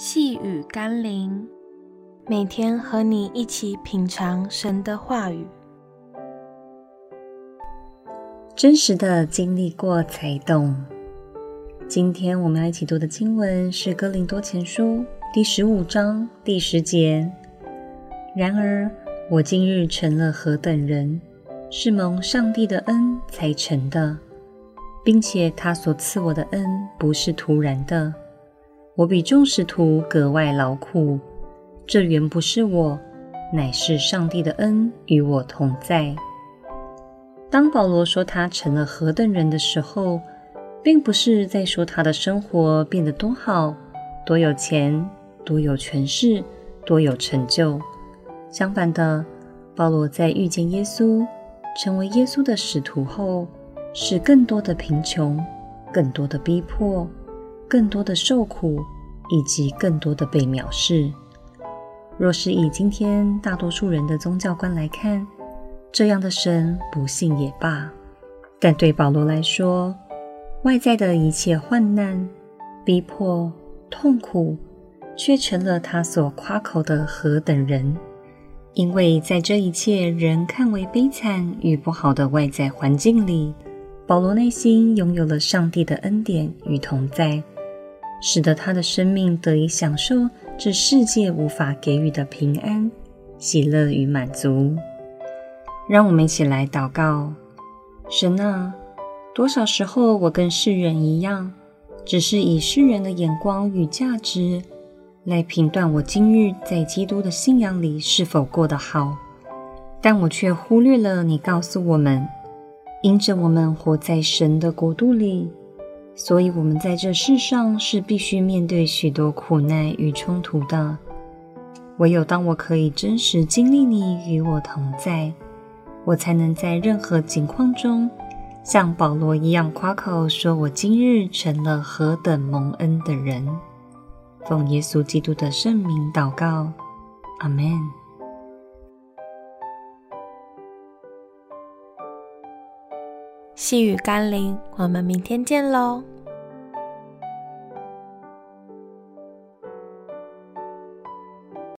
细雨甘霖，每天和你一起品尝神的话语，真实的经历过才懂。今天我们要一起读的经文是《哥林多前书》第十五章第十节。然而，我今日成了何等人，是蒙上帝的恩才成的，并且他所赐我的恩不是突然的。我比众使徒格外劳苦，这原不是我，乃是上帝的恩与我同在。当保罗说他成了何等人的时候，并不是在说他的生活变得多好、多有钱、多有权势、多有成就。相反的，保罗在遇见耶稣、成为耶稣的使徒后，是更多的贫穷、更多的逼迫。更多的受苦，以及更多的被藐视。若是以今天大多数人的宗教观来看，这样的神不信也罢。但对保罗来说，外在的一切患难、逼迫、痛苦，却成了他所夸口的何等人。因为在这一切人看为悲惨与不好的外在环境里，保罗内心拥有了上帝的恩典与同在。使得他的生命得以享受这世界无法给予的平安、喜乐与满足。让我们一起来祷告：神啊，多少时候我跟世人一样，只是以世人的眼光与价值来评断我今日在基督的信仰里是否过得好，但我却忽略了你告诉我们，因着我们活在神的国度里。所以，我们在这世上是必须面对许多苦难与冲突的。唯有当我可以真实经历你与我同在，我才能在任何境况中，像保罗一样夸口说：“我今日成了何等蒙恩的人。”奉耶稣基督的圣名祷告，阿门。细雨甘霖，我们明天见喽。